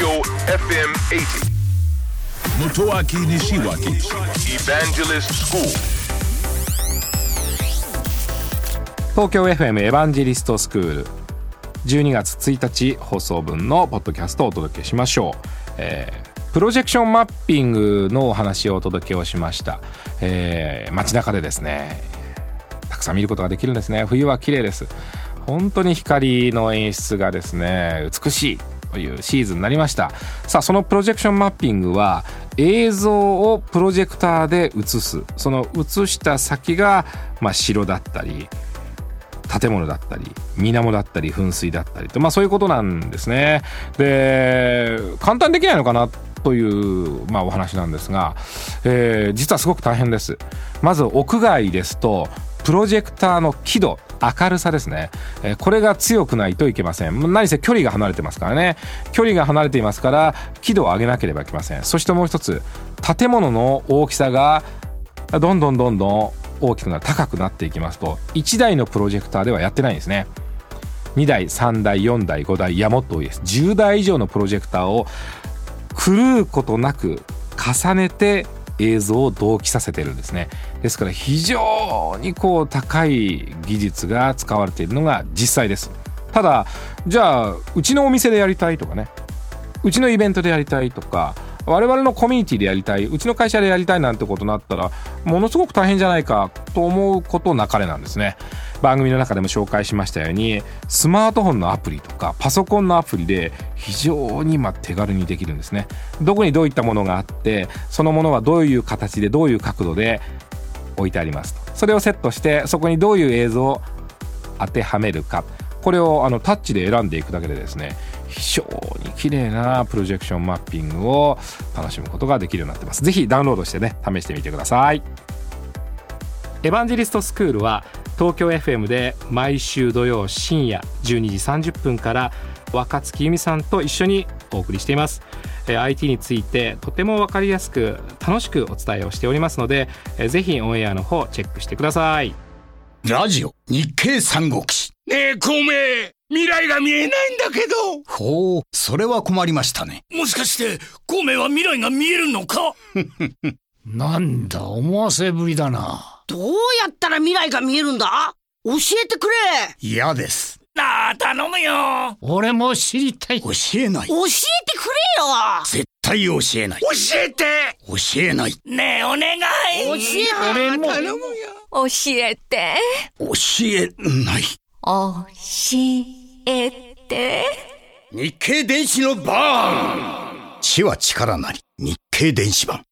Tokyo FM 80. Motoaki Nishiwaki Evangelist School. 東京 FM エヴァンジェリストスクール12月1日放送分のポッドキャストをお届けしましょう、えープロジェクションマッピングのお話をお届けをしました、えー街中でですねたくさん見ることができるんですね。冬は綺麗です。本当に光の演出がですね美しいというシーズンになりました。さあそのプロジェクションマッピングは映像をプロジェクターで映す。その映した先が、まあ、城だったり建物だったり水面だったり噴水だったりとまあそういうことなんですね。で簡単できないのかなという、まあ、お話なんですが、えー実はすごく大変です。まず屋外ですとプロジェクターの輝度明るさですね、えーこれが強くないといけません。何せ距離が離れてますからね。距離が離れていますから輝度を上げなければいけません。そしてもう一つ建物の大きさがどんどんどんどん大きくなる高くなっていきますと1台のプロジェクターではやってないんですね。2台3台4台5台いやもっと多いです。10台以上のプロジェクターを狂うことなく重ねて映像を同期させてるんですね。ですから非常にこう高い技術が使われているのが実際です。ただじゃあうちのお店でやりたいとかね。うちのイベントでやりたいとか我々のコミュニティでやりたいうちの会社でやりたいなんてことになったらものすごく大変じゃないか。と思うことなかれなんですね番組の中でも紹介しましたようにスマートフォンのアプリとかパソコンのアプリで非常にま手軽にできるんですね。どこにどういったものがあってそのものはどういう形でどういう角度で置いてありますそれをセットしてそこにどういう映像を当てはめるか。これをあのタッチで選んでいくだけでですね非常に綺麗なプロジェクションマッピングを楽しむことができるようになってます。ぜひダウンロードしてね試してみてください。エヴァンジェリストスクールは東京 FM で毎週土曜深夜12時30分から若月由美さんと一緒にお送りしていますえー IT についてとても分かりやすく楽しくお伝えをしておりますのでえーぜひオンエアの方チェックしてくださいラジオ日経三国志。ねえ、孔明、未来が見えないんだけど。ほう、それは困りましたね。もしかして、孔明は未来が見えるのか？なんだ、思わせぶりだな。どうやったら未来が見えるんだ？教えてくれ嫌です。なあ、頼むよ。俺も知りたい。教えない。教えてくれよ絶対教えない。教えて。教えない。ねえ、お願い。教えて俺も。頼むよ。教えて。教えない。教えて。日経電子のバーン知は力なり。日経電子版。